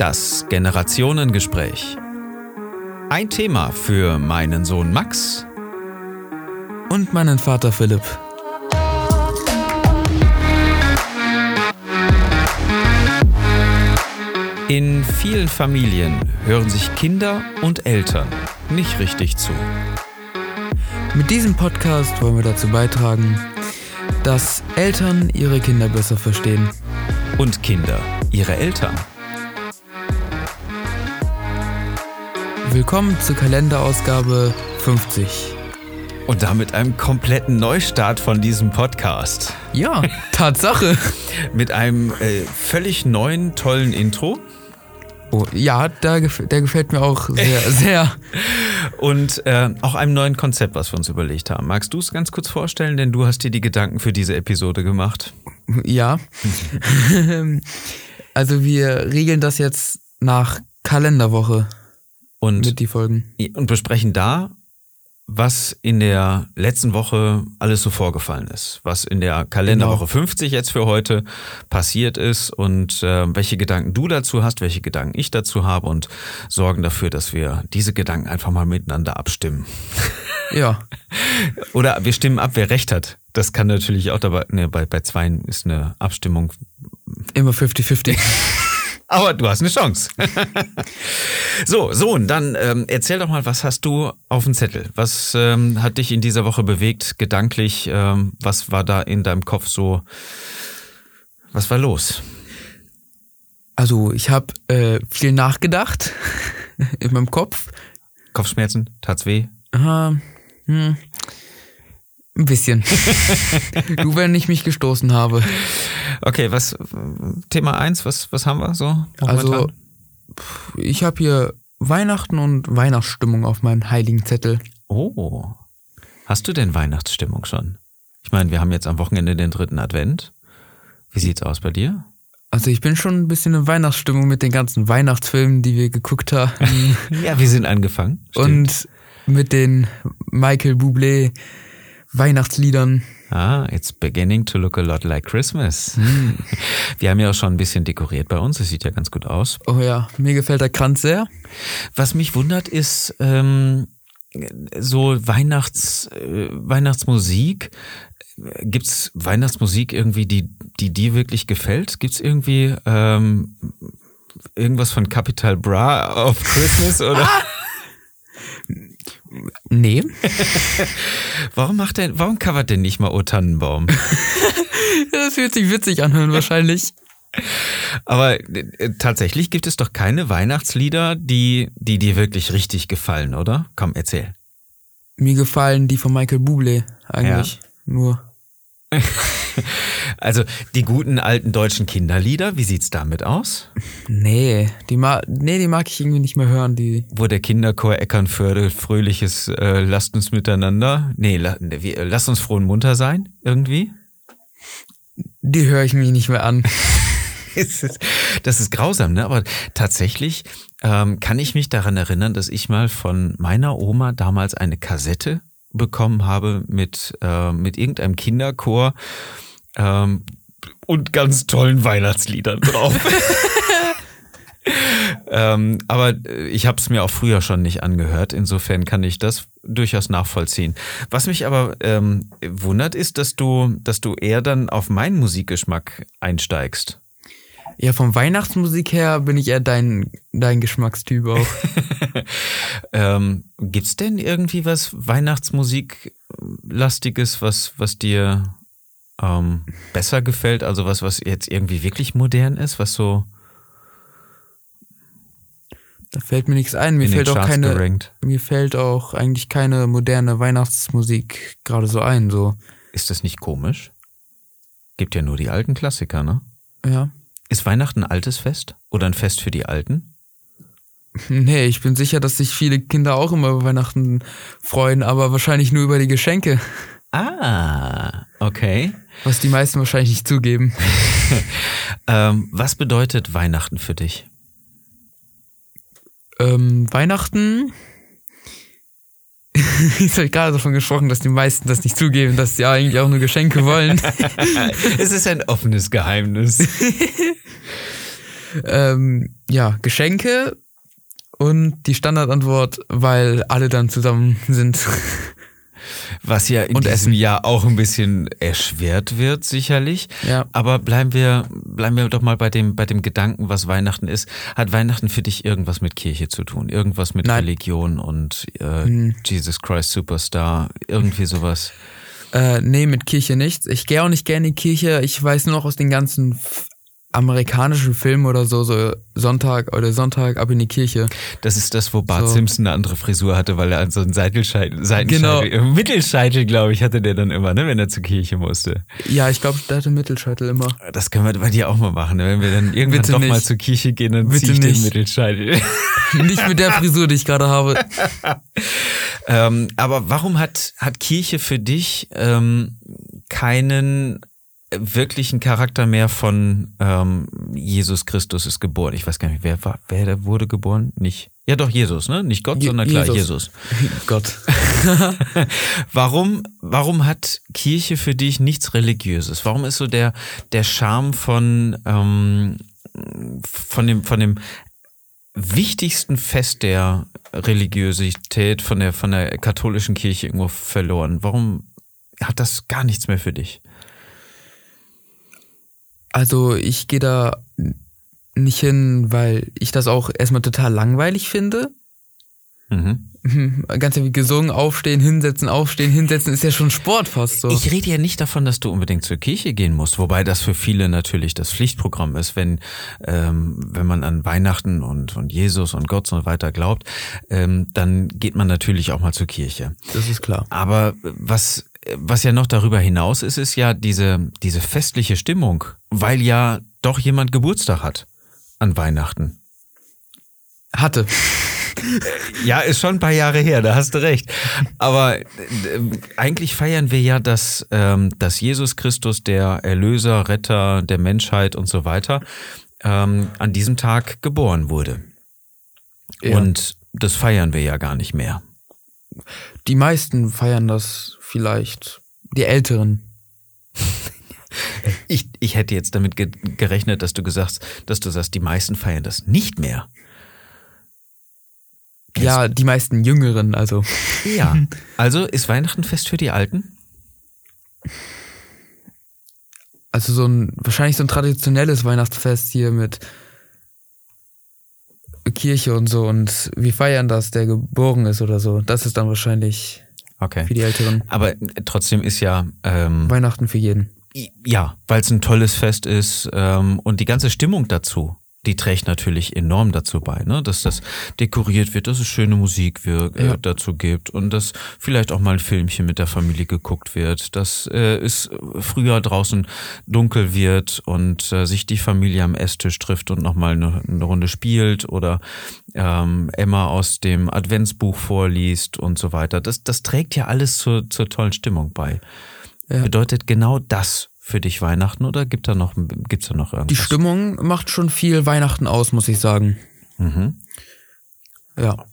Das Generationengespräch. Ein Thema für meinen Sohn Max und meinen Vater Philipp. In vielen Familien hören sich Kinder und Eltern nicht richtig zu. Mit diesem Podcast wollen wir dazu beitragen, dass Eltern ihre Kinder besser verstehen. Und Kinder ihre Eltern. Willkommen zur Kalenderausgabe 50. Und damit einem kompletten Neustart von diesem Podcast. Ja, Tatsache. Mit einem äh, völlig neuen, tollen Intro. Oh, ja, der, der gefällt mir auch sehr, sehr. Und äh, auch einem neuen Konzept, was wir uns überlegt haben. Magst du es ganz kurz vorstellen, denn du hast dir die Gedanken für diese Episode gemacht? Ja. also wir regeln das jetzt nach Kalenderwoche und, mit die Folgen. Und besprechen da, was in der letzten Woche alles so vorgefallen ist, was in der Kalenderwoche genau. 50 jetzt für heute passiert ist und äh, welche Gedanken du dazu hast, welche Gedanken ich dazu habe und sorgen dafür, dass wir diese Gedanken einfach mal miteinander abstimmen. Ja. Oder wir stimmen ab, wer recht hat. Das kann natürlich auch dabei, ne, bei, bei Zweien ist eine Abstimmung immer 50-50. Aber du hast eine Chance. so, Sohn, dann ähm, erzähl doch mal, was hast du auf dem Zettel? Was ähm, hat dich in dieser Woche bewegt, gedanklich? Ähm, was war da in deinem Kopf so? Was war los? Also, ich habe äh, viel nachgedacht in meinem Kopf. Kopfschmerzen? Tat's weh? Aha, hm, ein bisschen. du, wenn ich mich gestoßen habe. Okay, was Thema 1, was, was haben wir so? Also, ich habe hier Weihnachten und Weihnachtsstimmung auf meinem heiligen Zettel. Oh. Hast du denn Weihnachtsstimmung schon? Ich meine, wir haben jetzt am Wochenende den dritten Advent. Wie sieht's aus bei dir? Also ich bin schon ein bisschen in Weihnachtsstimmung mit den ganzen Weihnachtsfilmen, die wir geguckt haben. ja, wir sind angefangen. Stimmt. Und mit den Michael Bublé Weihnachtsliedern. Ah, it's beginning to look a lot like Christmas. Hm. Wir haben ja auch schon ein bisschen dekoriert bei uns. Es sieht ja ganz gut aus. Oh ja, mir gefällt der Kranz sehr. Was mich wundert ist, ähm, so Weihnachts, äh, Weihnachtsmusik. Gibt's Weihnachtsmusik irgendwie, die, die dir wirklich gefällt? Gibt's irgendwie ähm, irgendwas von Capital Bra of Christmas oder? Nee. warum macht der, warum covert denn nicht mal O Tannenbaum? das fühlt sich witzig anhören wahrscheinlich. Aber äh, tatsächlich gibt es doch keine Weihnachtslieder, die, die dir wirklich richtig gefallen, oder? Komm, erzähl. Mir gefallen die von Michael Bublé eigentlich ja. nur. also die guten alten deutschen Kinderlieder, wie sieht's damit aus? Nee, die mag, nee, die mag ich irgendwie nicht mehr hören. Die Wo der Kinderchor Eckernförde fröhliches äh, Lasst uns miteinander, nee, la, wie, äh, lasst uns froh und munter sein, irgendwie? Die höre ich mir nicht mehr an. das ist grausam, ne? Aber tatsächlich ähm, kann ich mich daran erinnern, dass ich mal von meiner Oma damals eine Kassette bekommen habe mit, äh, mit irgendeinem Kinderchor ähm, und ganz tollen Weihnachtsliedern drauf. ähm, aber ich habe es mir auch früher schon nicht angehört. Insofern kann ich das durchaus nachvollziehen. Was mich aber ähm, wundert, ist, dass du, dass du eher dann auf meinen Musikgeschmack einsteigst. Ja, vom Weihnachtsmusik her bin ich eher dein, dein Geschmackstyp auch. ähm, gibt's denn irgendwie was Weihnachtsmusiklastiges, was, was dir ähm, besser gefällt? Also was, was jetzt irgendwie wirklich modern ist, was so. Da fällt mir nichts ein. Mir fällt auch keine. Gerankt. Mir fällt auch eigentlich keine moderne Weihnachtsmusik gerade so ein. So. Ist das nicht komisch? Gibt ja nur die alten Klassiker, ne? Ja. Ist Weihnachten ein altes Fest oder ein Fest für die Alten? Nee, ich bin sicher, dass sich viele Kinder auch immer über Weihnachten freuen, aber wahrscheinlich nur über die Geschenke. Ah, okay. Was die meisten wahrscheinlich nicht zugeben. ähm, was bedeutet Weihnachten für dich? Ähm, Weihnachten ich habe gerade davon gesprochen, dass die meisten das nicht zugeben, dass sie eigentlich auch nur Geschenke wollen. es ist ein offenes Geheimnis. Ähm, ja, Geschenke und die Standardantwort, weil alle dann zusammen sind. Was ja in und diesem Essen. Jahr auch ein bisschen erschwert wird, sicherlich. Ja. Aber bleiben wir, bleiben wir doch mal bei dem, bei dem Gedanken, was Weihnachten ist. Hat Weihnachten für dich irgendwas mit Kirche zu tun? Irgendwas mit Nein. Religion und äh, hm. Jesus Christ Superstar? Irgendwie sowas? Äh, nee, mit Kirche nichts. Ich gehe auch nicht gerne in die Kirche. Ich weiß nur noch aus den ganzen amerikanischen Film oder so, so Sonntag oder Sonntag ab in die Kirche. Das ist das, wo Bart so. Simpson eine andere Frisur hatte, weil er so einen Seitenscheitel, Seitenscheitel, genau. Mittelscheitel, glaube ich, hatte der dann immer, ne, wenn er zur Kirche musste. Ja, ich glaube, der hatte Mittelscheitel immer. Das können wir bei dir auch mal machen, ne? wenn wir dann irgendwann Bitte doch nicht. mal zur Kirche gehen, dann Bitte ziehe ich nicht. den Mittelscheitel. nicht mit der Frisur, die ich gerade habe. ähm, aber warum hat, hat Kirche für dich ähm, keinen wirklichen Charakter mehr von ähm, Jesus Christus ist geboren. Ich weiß gar nicht, wer war, wer wurde geboren? Nicht. Ja, doch Jesus, ne? Nicht Gott, Je sondern klar Jesus. Jesus. Gott. warum, warum hat Kirche für dich nichts Religiöses? Warum ist so der der Charme von ähm, von dem von dem wichtigsten Fest der Religiosität von der von der katholischen Kirche irgendwo verloren? Warum hat das gar nichts mehr für dich? Also ich gehe da nicht hin, weil ich das auch erstmal total langweilig finde. Mhm. Ganz wie gesungen, aufstehen, hinsetzen, aufstehen, hinsetzen, ist ja schon Sport fast so. Ich rede ja nicht davon, dass du unbedingt zur Kirche gehen musst, wobei das für viele natürlich das Pflichtprogramm ist, wenn, ähm, wenn man an Weihnachten und, und Jesus und Gott und so weiter glaubt, ähm, dann geht man natürlich auch mal zur Kirche. Das ist klar. Aber was was ja noch darüber hinaus ist, ist ja diese, diese festliche Stimmung, weil ja doch jemand Geburtstag hat an Weihnachten. Hatte. Ja, ist schon ein paar Jahre her, da hast du recht. Aber äh, eigentlich feiern wir ja, dass, ähm, dass Jesus Christus, der Erlöser, Retter der Menschheit und so weiter, ähm, an diesem Tag geboren wurde. Ja. Und das feiern wir ja gar nicht mehr. Die meisten feiern das vielleicht. Die Älteren. Ich, ich hätte jetzt damit ge gerechnet, dass du gesagt, dass du sagst, die meisten feiern das nicht mehr. Ja, die meisten Jüngeren, also. Ja. Also ist Weihnachten fest für die Alten? Also so ein, wahrscheinlich so ein traditionelles Weihnachtsfest hier mit Kirche und so und wir feiern das, der geboren ist oder so. Das ist dann wahrscheinlich okay. für die Älteren. Aber trotzdem ist ja ähm, Weihnachten für jeden. Ja, weil es ein tolles Fest ist ähm, und die ganze Stimmung dazu die trägt natürlich enorm dazu bei, ne? dass das dekoriert wird, dass es schöne Musik wird, äh, ja. dazu gibt und dass vielleicht auch mal ein Filmchen mit der Familie geguckt wird, dass äh, es früher draußen dunkel wird und äh, sich die Familie am Esstisch trifft und nochmal eine, eine Runde spielt oder ähm, Emma aus dem Adventsbuch vorliest und so weiter. Das, das trägt ja alles zur, zur tollen Stimmung bei. Ja. Bedeutet genau das für dich Weihnachten oder gibt da noch, gibt's da noch irgendwas? Die Stimmung macht schon viel Weihnachten aus, muss ich sagen. Mhm. Ja.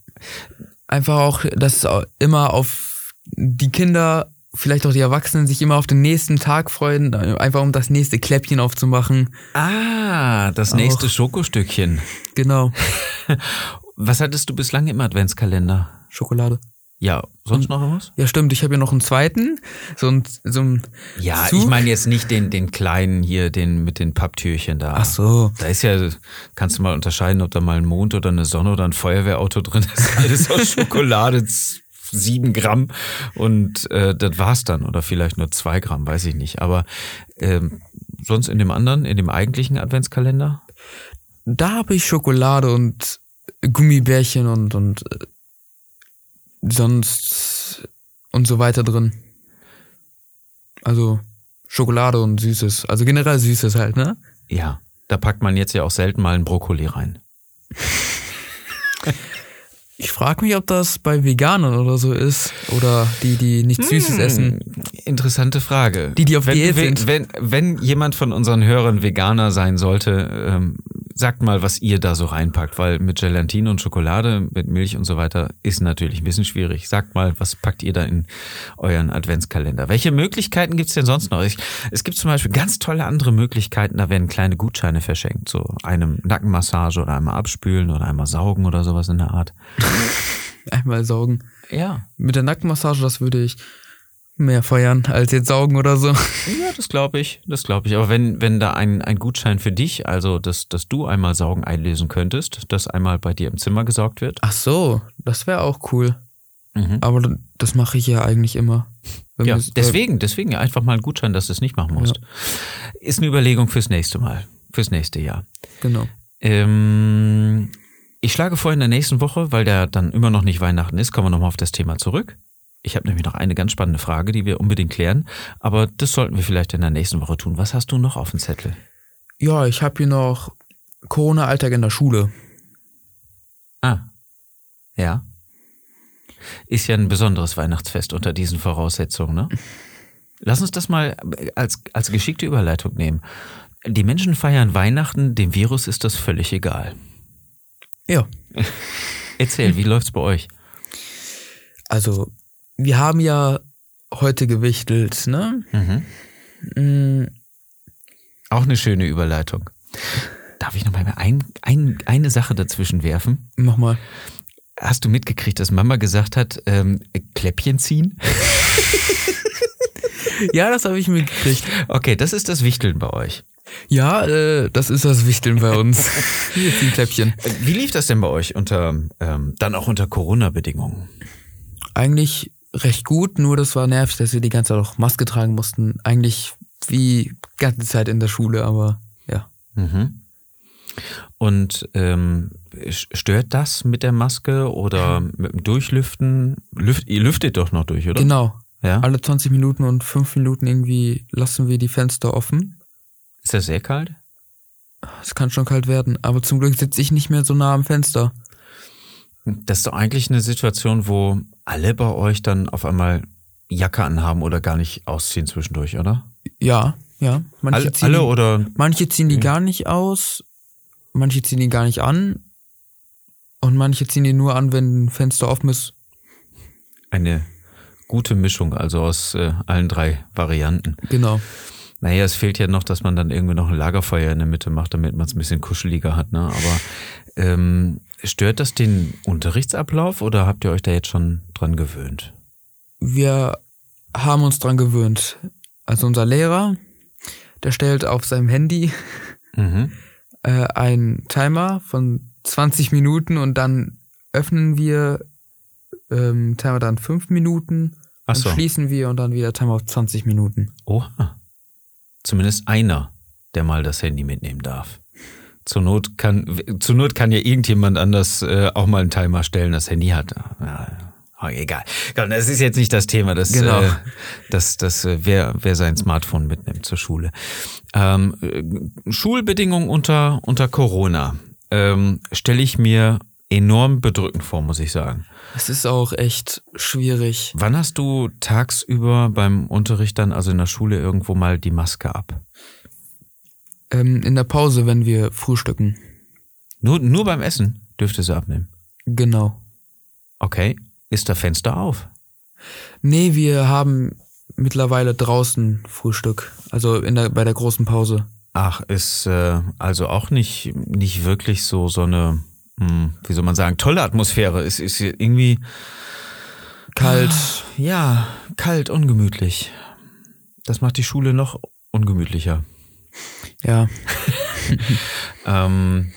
Einfach auch, dass immer auf die Kinder, vielleicht auch die Erwachsenen, sich immer auf den nächsten Tag freuen, einfach um das nächste Kläppchen aufzumachen. Ah, das auch. nächste Schokostückchen. Genau. Was hattest du bislang im Adventskalender? Schokolade. Ja, sonst noch was? Ja, stimmt. Ich habe ja noch einen zweiten. So ein, so ein Ja, Zug. ich meine jetzt nicht den, den kleinen hier, den mit den Papptürchen da. Ach so. Da ist ja, kannst du mal unterscheiden, ob da mal ein Mond oder eine Sonne oder ein Feuerwehrauto drin ist. Alles aus Schokolade, sieben Gramm und äh, das war's dann. Oder vielleicht nur zwei Gramm, weiß ich nicht. Aber ähm, sonst in dem anderen, in dem eigentlichen Adventskalender? Da habe ich Schokolade und Gummibärchen und, und äh, sonst und so weiter drin. Also Schokolade und Süßes. Also generell Süßes halt, ne? Ja, da packt man jetzt ja auch selten mal einen Brokkoli rein. Ich frage mich, ob das bei Veganern oder so ist. Oder die, die nichts Süßes hm, essen. Interessante Frage. Die, die auf wenn, Diät sind. Wenn, wenn jemand von unseren Hörern Veganer sein sollte, ähm, sagt mal, was ihr da so reinpackt, weil mit Gelatine und Schokolade, mit Milch und so weiter ist natürlich ein bisschen schwierig. Sagt mal, was packt ihr da in euren Adventskalender? Welche Möglichkeiten gibt's denn sonst noch? Ich, es gibt zum Beispiel ganz tolle andere Möglichkeiten, da werden kleine Gutscheine verschenkt, so einem Nackenmassage oder einmal abspülen oder einmal saugen oder sowas in der Art. Einmal saugen. Ja. Mit der Nackenmassage, das würde ich mehr feiern als jetzt saugen oder so. Ja, das glaube ich, das glaube ich. Aber wenn, wenn da ein, ein Gutschein für dich, also dass, dass du einmal Saugen einlösen könntest, dass einmal bei dir im Zimmer gesaugt wird. Ach so, das wäre auch cool. Mhm. Aber das mache ich ja eigentlich immer. Ja, deswegen, deswegen einfach mal einen Gutschein, dass du es nicht machen musst. Ja. Ist eine Überlegung fürs nächste Mal, fürs nächste Jahr. Genau. Ähm, ich schlage vor, in der nächsten Woche, weil der dann immer noch nicht Weihnachten ist, kommen wir nochmal auf das Thema zurück. Ich habe nämlich noch eine ganz spannende Frage, die wir unbedingt klären, aber das sollten wir vielleicht in der nächsten Woche tun. Was hast du noch auf dem Zettel? Ja, ich habe hier noch Corona-Alltag in der Schule. Ah, ja. Ist ja ein besonderes Weihnachtsfest unter diesen Voraussetzungen, ne? Lass uns das mal als, als geschickte Überleitung nehmen. Die Menschen feiern Weihnachten, dem Virus ist das völlig egal. Ja. Erzähl, wie läuft's bei euch? Also, wir haben ja heute gewichtelt, ne? Mhm. Mhm. Auch eine schöne Überleitung. Darf ich noch mal ein, ein, eine Sache dazwischen werfen? Mach mal. Hast du mitgekriegt, dass Mama gesagt hat, ähm, Kläppchen ziehen? ja, das habe ich mitgekriegt. Okay, das ist das Wichteln bei euch. Ja, äh, das ist das Wichteln bei uns. Hier ziehen Kläppchen. Wie lief das denn bei euch unter ähm, dann auch unter Corona-Bedingungen? Eigentlich recht gut, nur das war nervig, dass wir die ganze Zeit auch Maske tragen mussten. Eigentlich wie ganze Zeit in der Schule, aber ja. Mhm. Und ähm, stört das mit der Maske oder mit dem Durchlüften? Lüft, ihr lüftet doch noch durch, oder? Genau. Ja? Alle 20 Minuten und 5 Minuten irgendwie lassen wir die Fenster offen. Ist das sehr kalt? Es kann schon kalt werden, aber zum Glück sitze ich nicht mehr so nah am Fenster. Das ist doch eigentlich eine Situation, wo alle bei euch dann auf einmal Jacke anhaben oder gar nicht ausziehen zwischendurch, oder? Ja, ja. Manche alle, ziehen, alle oder? Manche ziehen die gar nicht aus, manche ziehen die gar nicht an und manche ziehen die nur an, wenn ein Fenster offen ist. Eine gute Mischung, also aus äh, allen drei Varianten. Genau. Naja, es fehlt ja noch, dass man dann irgendwie noch ein Lagerfeuer in der Mitte macht, damit man es ein bisschen kuscheliger hat. Ne? Aber ähm, stört das den Unterrichtsablauf oder habt ihr euch da jetzt schon dran gewöhnt? Wir haben uns dran gewöhnt. Also unser Lehrer, der stellt auf seinem Handy mhm. äh, einen Timer von 20 Minuten und dann öffnen wir ähm, Timer dann 5 Minuten, Ach so. schließen wir und dann wieder Timer auf 20 Minuten. Oha zumindest einer, der mal das Handy mitnehmen darf. Zur Not kann, zur Not kann ja irgendjemand anders äh, auch mal einen Timer stellen, das Handy hat. Ja, egal. Das ist jetzt nicht das Thema, das, genau. äh, das, das, äh, wer, wer sein Smartphone mitnimmt zur Schule. Ähm, äh, Schulbedingungen unter, unter Corona ähm, stelle ich mir enorm bedrückend vor, muss ich sagen. Es ist auch echt schwierig. Wann hast du tagsüber beim Unterricht dann, also in der Schule, irgendwo mal die Maske ab? Ähm, in der Pause, wenn wir frühstücken. Nur, nur beim Essen dürfte sie abnehmen. Genau. Okay. Ist das Fenster auf? Nee, wir haben mittlerweile draußen Frühstück. Also in der, bei der großen Pause. Ach, ist äh, also auch nicht, nicht wirklich so, so eine hm, wie soll man sagen, tolle Atmosphäre. Es ist irgendwie kalt. Ja, kalt, ungemütlich. Das macht die Schule noch ungemütlicher. Ja. ähm,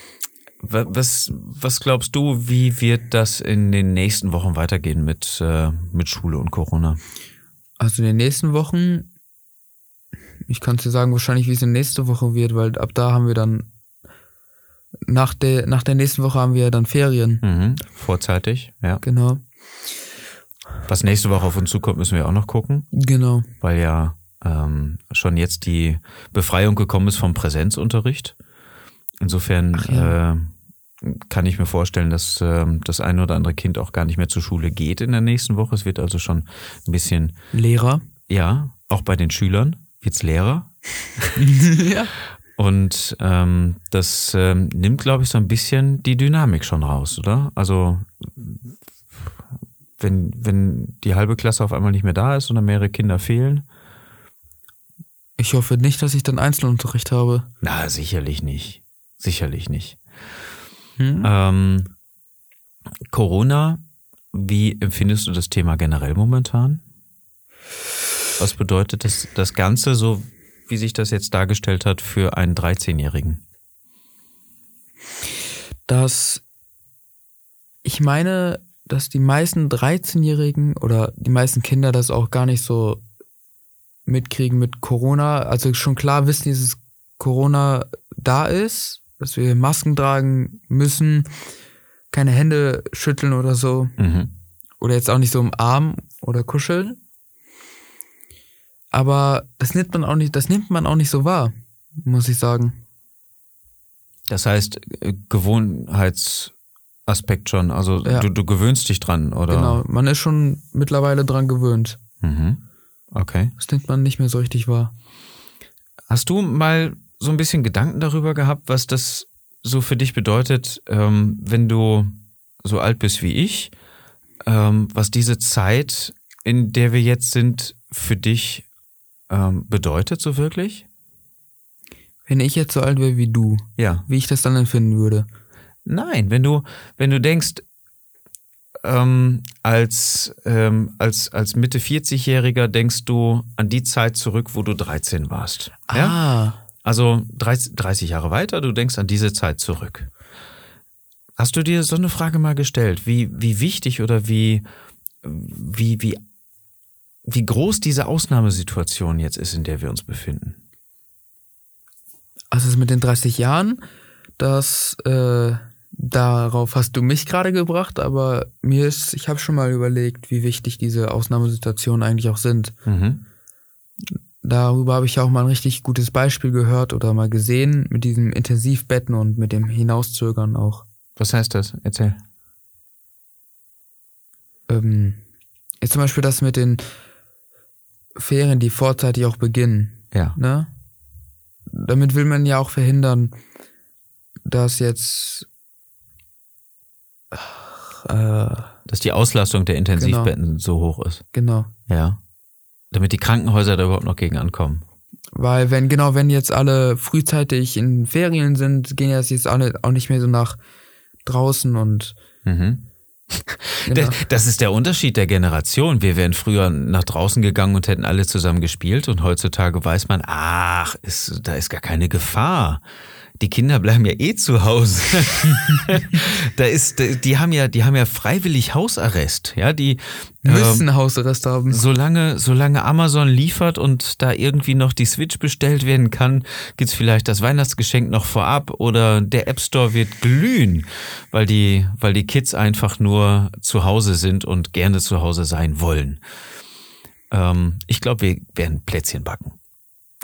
was, was glaubst du, wie wird das in den nächsten Wochen weitergehen mit, äh, mit Schule und Corona? Also in den nächsten Wochen, ich kann dir sagen, wahrscheinlich, wie es in nächste Woche wird, weil ab da haben wir dann nach der, nach der nächsten Woche haben wir dann Ferien. Mhm, vorzeitig, ja. Genau. Was nächste Woche auf uns zukommt, müssen wir auch noch gucken. Genau. Weil ja ähm, schon jetzt die Befreiung gekommen ist vom Präsenzunterricht. Insofern ja. äh, kann ich mir vorstellen, dass äh, das eine oder andere Kind auch gar nicht mehr zur Schule geht in der nächsten Woche. Es wird also schon ein bisschen Lehrer. Ja, auch bei den Schülern wird's Lehrer. ja. Und ähm, das ähm, nimmt, glaube ich, so ein bisschen die Dynamik schon raus, oder? Also wenn, wenn die halbe Klasse auf einmal nicht mehr da ist dann mehrere Kinder fehlen. Ich hoffe nicht, dass ich dann Einzelunterricht habe. Na, sicherlich nicht. Sicherlich nicht. Hm? Ähm, Corona, wie empfindest du das Thema generell momentan? Was bedeutet das, das Ganze so, wie sich das jetzt dargestellt hat, für einen 13-Jährigen? Dass ich meine, dass die meisten 13-Jährigen oder die meisten Kinder das auch gar nicht so mitkriegen mit Corona. Also schon klar wissen, dass Corona da ist, dass wir Masken tragen müssen, keine Hände schütteln oder so. Mhm. Oder jetzt auch nicht so umarmen oder kuscheln. Aber das nimmt man auch nicht, das nimmt man auch nicht so wahr, muss ich sagen. Das heißt, äh, Gewohnheitsaspekt schon. Also ja. du, du gewöhnst dich dran, oder? Genau, man ist schon mittlerweile dran gewöhnt. Mhm. Okay. Das nimmt man nicht mehr so richtig wahr. Hast du mal so ein bisschen Gedanken darüber gehabt, was das so für dich bedeutet, ähm, wenn du so alt bist wie ich, ähm, was diese Zeit, in der wir jetzt sind, für dich ähm, bedeutet so wirklich? Wenn ich jetzt so alt wäre wie du, ja. wie ich das dann empfinden würde. Nein, wenn du, wenn du denkst, ähm, als, ähm, als, als Mitte 40-Jähriger denkst du an die Zeit zurück, wo du 13 warst. Ah. Ja? Also 30, 30 Jahre weiter, du denkst an diese Zeit zurück. Hast du dir so eine Frage mal gestellt, wie, wie wichtig oder wie, wie, wie wie groß diese Ausnahmesituation jetzt ist, in der wir uns befinden. Also es mit den 30 Jahren, das äh, darauf hast du mich gerade gebracht, aber mir ist, ich habe schon mal überlegt, wie wichtig diese Ausnahmesituationen eigentlich auch sind. Mhm. Darüber habe ich auch mal ein richtig gutes Beispiel gehört oder mal gesehen mit diesem Intensivbetten und mit dem Hinauszögern auch. Was heißt das? Erzähl. Ähm, jetzt zum Beispiel das mit den Ferien, die vorzeitig auch beginnen. Ja. Ne? Damit will man ja auch verhindern, dass jetzt äh, dass die Auslastung der Intensivbetten genau. so hoch ist. Genau. Ja. Damit die Krankenhäuser da überhaupt noch gegen ankommen. Weil wenn, genau, wenn jetzt alle frühzeitig in Ferien sind, gehen jetzt alle auch nicht mehr so nach draußen und mhm. Genau. Das ist der Unterschied der Generation. Wir wären früher nach draußen gegangen und hätten alle zusammen gespielt und heutzutage weiß man, ach, ist, da ist gar keine Gefahr die Kinder bleiben ja eh zu Hause. da ist, die haben ja, die haben ja freiwillig Hausarrest, ja, die müssen ähm, Hausarrest haben. Solange, solange Amazon liefert und da irgendwie noch die Switch bestellt werden kann, gibt's vielleicht das Weihnachtsgeschenk noch vorab oder der App Store wird glühen, weil die, weil die Kids einfach nur zu Hause sind und gerne zu Hause sein wollen. Ähm, ich glaube, wir werden Plätzchen backen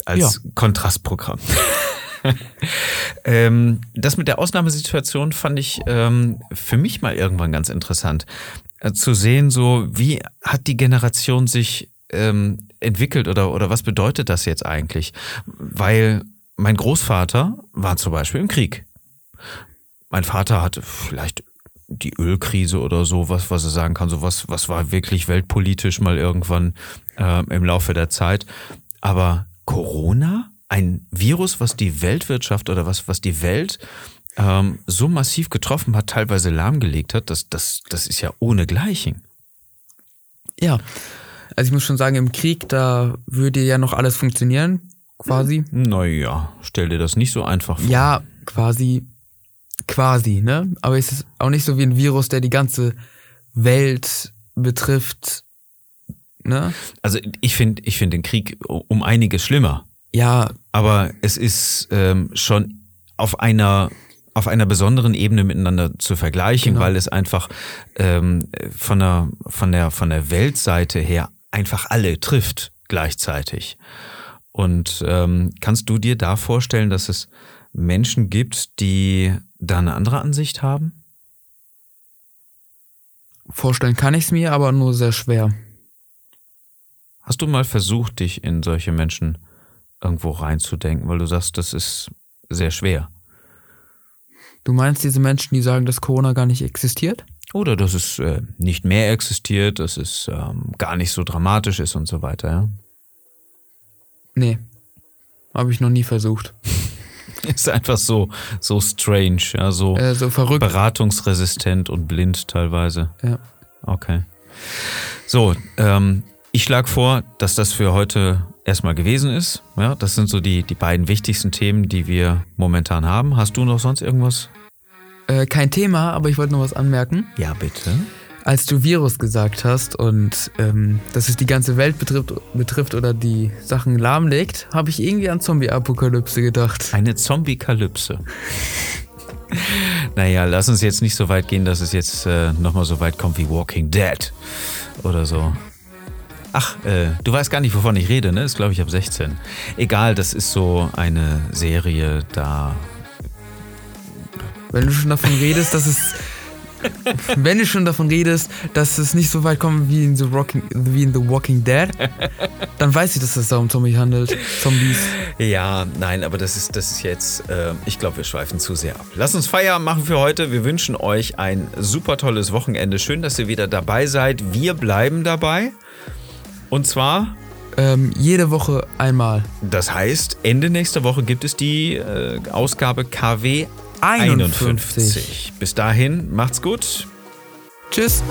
als ja. Kontrastprogramm. ähm, das mit der Ausnahmesituation fand ich ähm, für mich mal irgendwann ganz interessant. Äh, zu sehen, so wie hat die Generation sich ähm, entwickelt oder, oder was bedeutet das jetzt eigentlich? Weil mein Großvater war zum Beispiel im Krieg. Mein Vater hatte vielleicht die Ölkrise oder so, was, was er sagen kann, so was, was war wirklich weltpolitisch mal irgendwann äh, im Laufe der Zeit. Aber Corona ein Virus, was die Weltwirtschaft oder was, was die Welt ähm, so massiv getroffen hat, teilweise lahmgelegt hat, das, das, das ist ja ohnegleichen. Ja, also ich muss schon sagen, im Krieg, da würde ja noch alles funktionieren, quasi. Naja, stell dir das nicht so einfach vor. Ja, quasi, quasi, ne? Aber es ist auch nicht so wie ein Virus, der die ganze Welt betrifft, ne? Also ich finde ich finde den Krieg um einiges schlimmer. Ja. Aber es ist ähm, schon auf einer auf einer besonderen Ebene miteinander zu vergleichen, genau. weil es einfach ähm, von der von der von der Weltseite her einfach alle trifft gleichzeitig. Und ähm, kannst du dir da vorstellen, dass es Menschen gibt, die da eine andere Ansicht haben? Vorstellen kann ich es mir, aber nur sehr schwer. Hast du mal versucht, dich in solche Menschen irgendwo reinzudenken, weil du sagst, das ist sehr schwer. Du meinst diese Menschen, die sagen, dass Corona gar nicht existiert? Oder dass es äh, nicht mehr existiert, dass es ähm, gar nicht so dramatisch ist und so weiter, ja? Nee. Habe ich noch nie versucht. ist einfach so, so strange, ja, so, äh, so verrückt. beratungsresistent und blind teilweise. Ja. Okay. So, ähm, ich schlage vor, dass das für heute erstmal gewesen ist. Ja, das sind so die, die beiden wichtigsten Themen, die wir momentan haben. Hast du noch sonst irgendwas? Äh, kein Thema, aber ich wollte noch was anmerken. Ja, bitte. Als du Virus gesagt hast und ähm, dass es die ganze Welt betrifft, betrifft oder die Sachen lahmlegt, habe ich irgendwie an Zombie-Apokalypse gedacht. Eine Zombie-Kalypse. naja, lass uns jetzt nicht so weit gehen, dass es jetzt äh, nochmal so weit kommt wie Walking Dead oder so. Ach, äh, du weißt gar nicht, wovon ich rede, ne? Ist, glaube ich, ab 16. Egal, das ist so eine Serie, da. Wenn du schon davon redest, dass es wenn du schon davon redest, dass es nicht so weit kommt wie in The, Rocking, wie in The Walking Dead, dann weiß ich, dass es da um Zombies handelt. Zombies. Ja, nein, aber das ist, das ist jetzt, äh, ich glaube, wir schweifen zu sehr ab. Lass uns Feierabend machen für heute. Wir wünschen euch ein super tolles Wochenende. Schön, dass ihr wieder dabei seid. Wir bleiben dabei. Und zwar ähm, jede Woche einmal. Das heißt, Ende nächster Woche gibt es die äh, Ausgabe KW 51. 51. Bis dahin, macht's gut. Tschüss.